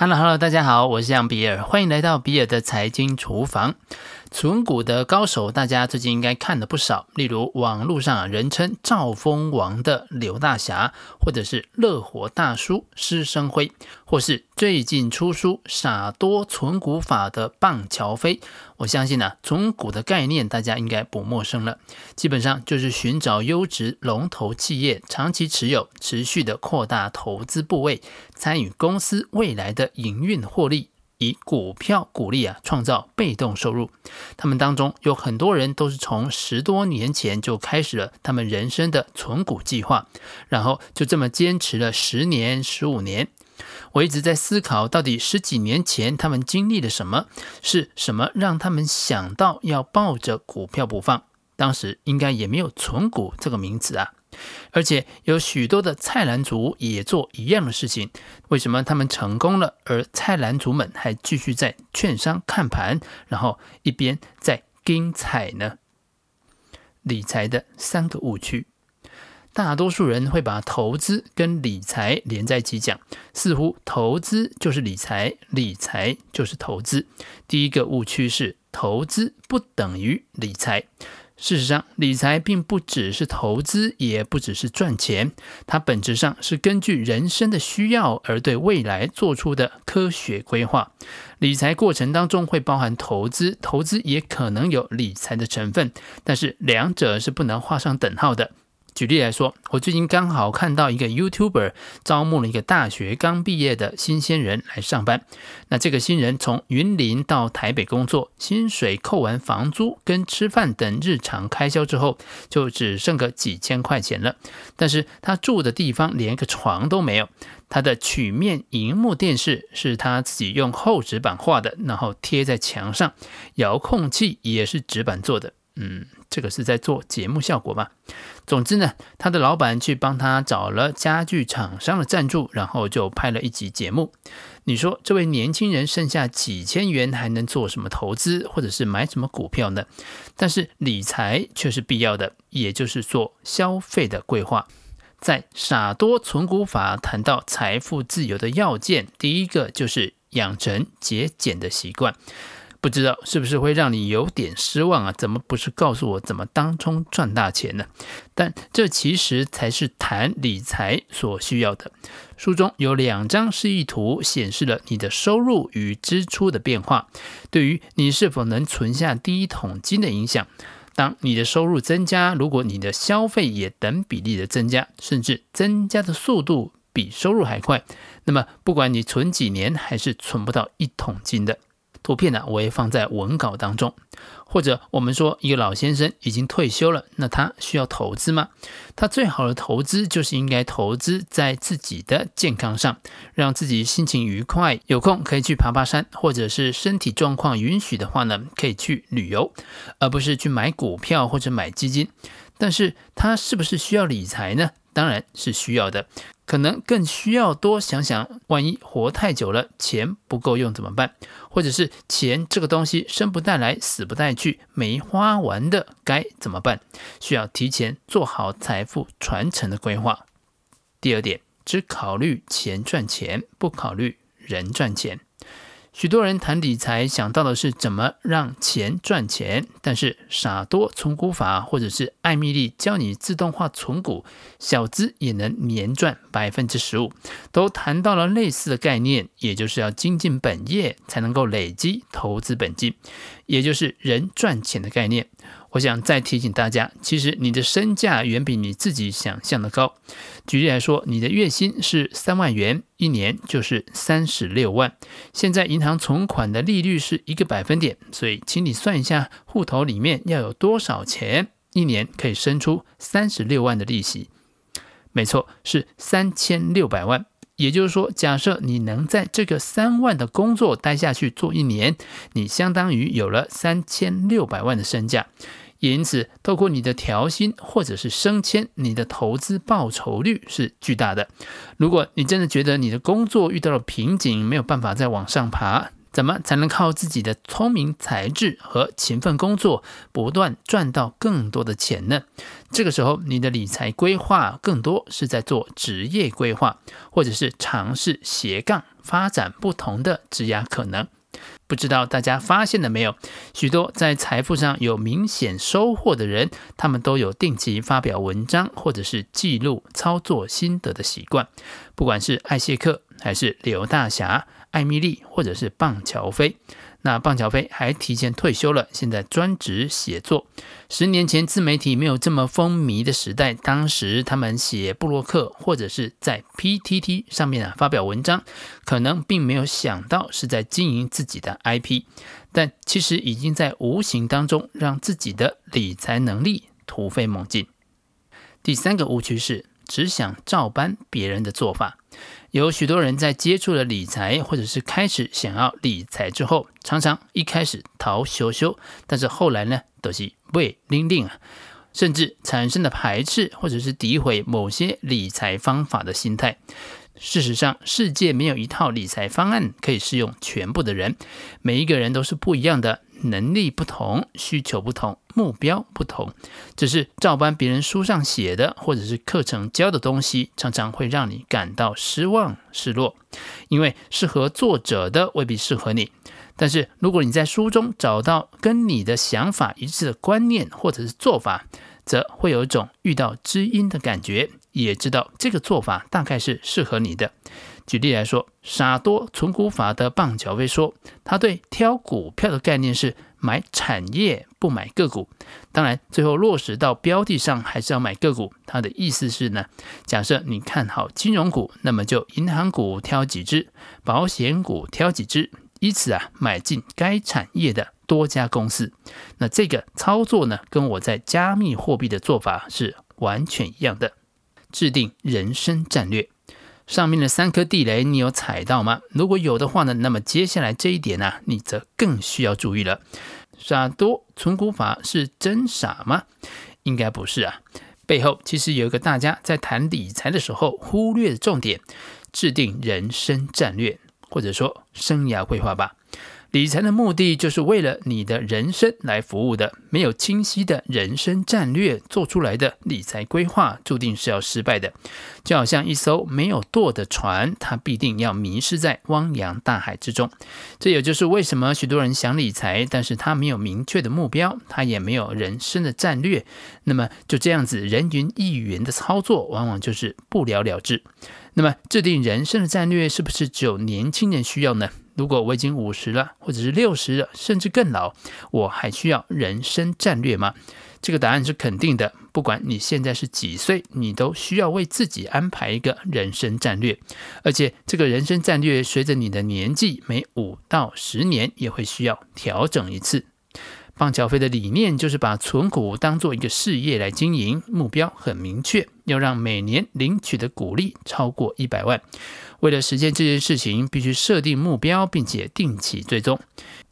Hello，Hello，hello, 大家好，我是杨比尔，欢迎来到比尔的财经厨房。存股的高手，大家最近应该看了不少，例如网络上人称“兆丰王”的刘大侠，或者是乐活大叔施生辉，或是最近出书《傻多存股法》的棒乔飞。我相信呢、存股的概念大家应该不陌生了，基本上就是寻找优质龙头企业，长期持有，持续的扩大投资部位，参与公司未来的营运获利。以股票股利啊，创造被动收入。他们当中有很多人都是从十多年前就开始了他们人生的存股计划，然后就这么坚持了十年、十五年。我一直在思考，到底十几年前他们经历了什么？是什么让他们想到要抱着股票不放？当时应该也没有存股这个名词啊。而且有许多的菜篮族也做一样的事情，为什么他们成功了，而菜篮族们还继续在券商看盘，然后一边在盯菜呢？理财的三个误区，大多数人会把投资跟理财连在一起讲，似乎投资就是理财，理财就是投资。第一个误区是投资不等于理财。事实上，理财并不只是投资，也不只是赚钱，它本质上是根据人生的需要而对未来做出的科学规划。理财过程当中会包含投资，投资也可能有理财的成分，但是两者是不能画上等号的。举例来说，我最近刚好看到一个 YouTuber 招募了一个大学刚毕业的新鲜人来上班。那这个新人从云林到台北工作，薪水扣完房租跟吃饭等日常开销之后，就只剩个几千块钱了。但是他住的地方连个床都没有，他的曲面荧幕电视是他自己用厚纸板画的，然后贴在墙上，遥控器也是纸板做的。嗯，这个是在做节目效果吧？总之呢，他的老板去帮他找了家具厂商的赞助，然后就拍了一集节目。你说这位年轻人剩下几千元还能做什么投资，或者是买什么股票呢？但是理财却是必要的，也就是做消费的规划。在傻多存股法谈到财富自由的要件，第一个就是养成节俭的习惯。不知道是不是会让你有点失望啊？怎么不是告诉我怎么当冲赚大钱呢？但这其实才是谈理财所需要的。书中有两张示意图，显示了你的收入与支出的变化，对于你是否能存下第一桶金的影响。当你的收入增加，如果你的消费也等比例的增加，甚至增加的速度比收入还快，那么不管你存几年，还是存不到一桶金的。图片呢，我也放在文稿当中。或者我们说，一个老先生已经退休了，那他需要投资吗？他最好的投资就是应该投资在自己的健康上，让自己心情愉快，有空可以去爬爬山，或者是身体状况允许的话呢，可以去旅游，而不是去买股票或者买基金。但是他是不是需要理财呢？当然是需要的。可能更需要多想想，万一活太久了，钱不够用怎么办？或者是钱这个东西生不带来，死不带去，没花完的该怎么办？需要提前做好财富传承的规划。第二点，只考虑钱赚钱，不考虑人赚钱。许多人谈理财，想到的是怎么让钱赚钱，但是傻多存股法或者是艾米丽教你自动化存股，小资也能年赚百分之十五，都谈到了类似的概念，也就是要精进本业才能够累积投资本金，也就是人赚钱的概念。我想再提醒大家，其实你的身价远比你自己想象的高。举例来说，你的月薪是三万元，一年就是三十六万。现在银行存款的利率是一个百分点，所以请你算一下，户头里面要有多少钱，一年可以生出三十六万的利息。没错，是三千六百万。也就是说，假设你能在这个三万的工作待下去做一年，你相当于有了三千六百万的身价。因此，透过你的调薪或者是升迁，你的投资报酬率是巨大的。如果你真的觉得你的工作遇到了瓶颈，没有办法再往上爬，怎么才能靠自己的聪明才智和勤奋工作，不断赚到更多的钱呢？这个时候，你的理财规划更多是在做职业规划，或者是尝试斜杠发展不同的职业可能。不知道大家发现了没有？许多在财富上有明显收获的人，他们都有定期发表文章或者是记录操作心得的习惯。不管是艾谢克，还是刘大侠、艾米丽，或者是棒乔飞。那棒乔飞还提前退休了，现在专职写作。十年前自媒体没有这么风靡的时代，当时他们写布洛克或者是在 PTT 上面啊发表文章，可能并没有想到是在经营自己的 IP，但其实已经在无形当中让自己的理财能力突飞猛进。第三个误区是只想照搬别人的做法。有许多人在接触了理财，或者是开始想要理财之后，常常一开始逃羞羞，但是后来呢，都是畏拎拎啊，甚至产生了排斥或者是诋毁某些理财方法的心态。事实上，世界没有一套理财方案可以适用全部的人，每一个人都是不一样的。能力不同，需求不同，目标不同，只是照搬别人书上写的，或者是课程教的东西，常常会让你感到失望、失落，因为适合作者的未必适合你。但是如果你在书中找到跟你的想法一致的观念或者是做法，则会有一种遇到知音的感觉，也知道这个做法大概是适合你的。举例来说，傻多存股法的棒乔飞说，他对挑股票的概念是买产业不买个股。当然，最后落实到标的上还是要买个股。他的意思是呢，假设你看好金融股，那么就银行股挑几只，保险股挑几只，以此啊买进该产业的多家公司。那这个操作呢，跟我在加密货币的做法是完全一样的。制定人生战略。上面的三颗地雷，你有踩到吗？如果有的话呢，那么接下来这一点呢、你则更需要注意了。傻多存股法是真傻吗？应该不是啊，背后其实有一个大家在谈理财的时候忽略的重点：制定人生战略，或者说生涯规划吧。理财的目的就是为了你的人生来服务的。没有清晰的人生战略做出来的理财规划，注定是要失败的。就好像一艘没有舵的船，它必定要迷失在汪洋大海之中。这也就是为什么许多人想理财，但是他没有明确的目标，他也没有人生的战略。那么就这样子人云亦云的操作，往往就是不了了之。那么制定人生的战略，是不是只有年轻人需要呢？如果我已经五十了，或者是六十了，甚至更老，我还需要人生战略吗？这个答案是肯定的。不管你现在是几岁，你都需要为自己安排一个人生战略，而且这个人生战略随着你的年纪，每五到十年也会需要调整一次。棒乔飞的理念就是把存股当做一个事业来经营，目标很明确，要让每年领取的股利超过一百万。为了实现这件事情，必须设定目标，并且定期追踪。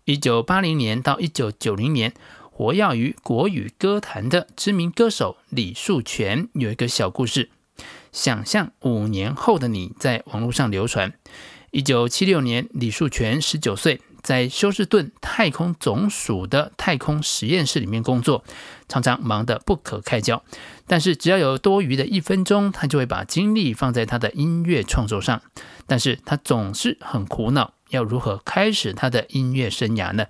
一九八零年到一九九零年，活跃于国语歌坛的知名歌手李树泉有一个小故事：想象五年后的你，在网络上流传。一九七六年，李树泉十九岁。在休斯顿太空总署的太空实验室里面工作，常常忙得不可开交。但是只要有多余的一分钟，他就会把精力放在他的音乐创作上。但是他总是很苦恼，要如何开始他的音乐生涯呢？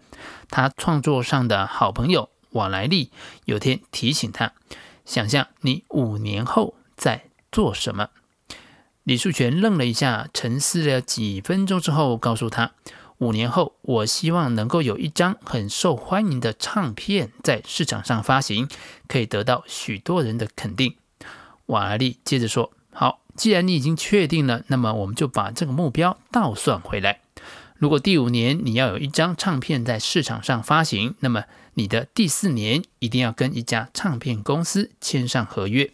他创作上的好朋友瓦莱利有天提醒他：想象你五年后在做什么。李树泉愣了一下，沉思了几分钟之后，告诉他。五年后，我希望能够有一张很受欢迎的唱片在市场上发行，可以得到许多人的肯定。瓦莱莉接着说：“好，既然你已经确定了，那么我们就把这个目标倒算回来。如果第五年你要有一张唱片在市场上发行，那么你的第四年一定要跟一家唱片公司签上合约，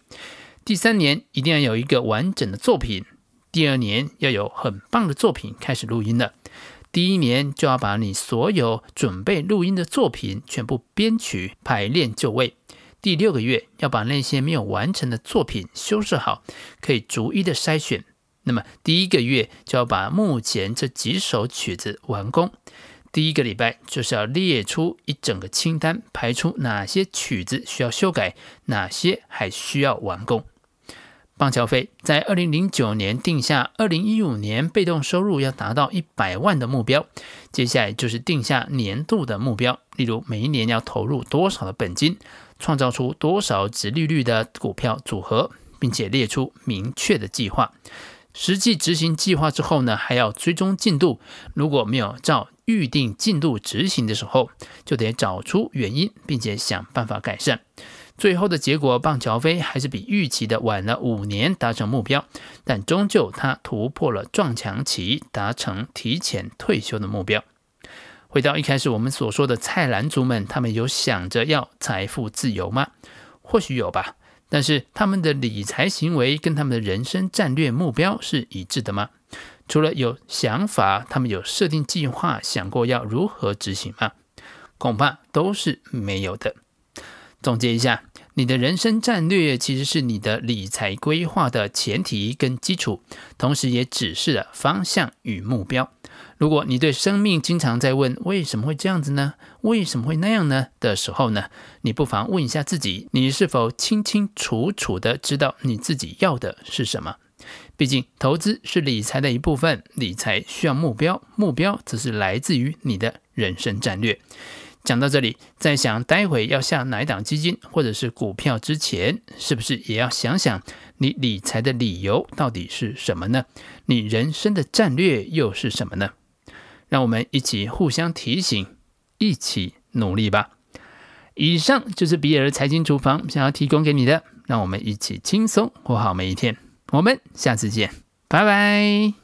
第三年一定要有一个完整的作品，第二年要有很棒的作品开始录音了。”第一年就要把你所有准备录音的作品全部编曲排练就位。第六个月要把那些没有完成的作品修饰好，可以逐一的筛选。那么第一个月就要把目前这几首曲子完工。第一个礼拜就是要列出一整个清单，排出哪些曲子需要修改，哪些还需要完工。棒乔飞在二零零九年定下二零一五年被动收入要达到一百万的目标，接下来就是定下年度的目标，例如每一年要投入多少的本金，创造出多少殖利率的股票组合，并且列出明确的计划。实际执行计划之后呢，还要追踪进度，如果没有照预定进度执行的时候，就得找出原因，并且想办法改善。最后的结果，棒乔飞还是比预期的晚了五年达成目标，但终究他突破了撞墙期，达成提前退休的目标。回到一开始我们所说的菜篮族们，他们有想着要财富自由吗？或许有吧，但是他们的理财行为跟他们的人生战略目标是一致的吗？除了有想法，他们有设定计划，想过要如何执行吗？恐怕都是没有的。总结一下，你的人生战略其实是你的理财规划的前提跟基础，同时也指示了方向与目标。如果你对生命经常在问为什么会这样子呢？为什么会那样呢？的时候呢，你不妨问一下自己，你是否清清楚楚的知道你自己要的是什么？毕竟投资是理财的一部分，理财需要目标，目标则是来自于你的人生战略。讲到这里，在想待会要下哪一档基金或者是股票之前，是不是也要想想你理财的理由到底是什么呢？你人生的战略又是什么呢？让我们一起互相提醒，一起努力吧。以上就是比尔财经厨房想要提供给你的，让我们一起轻松过好每一天。我们下次见，拜拜。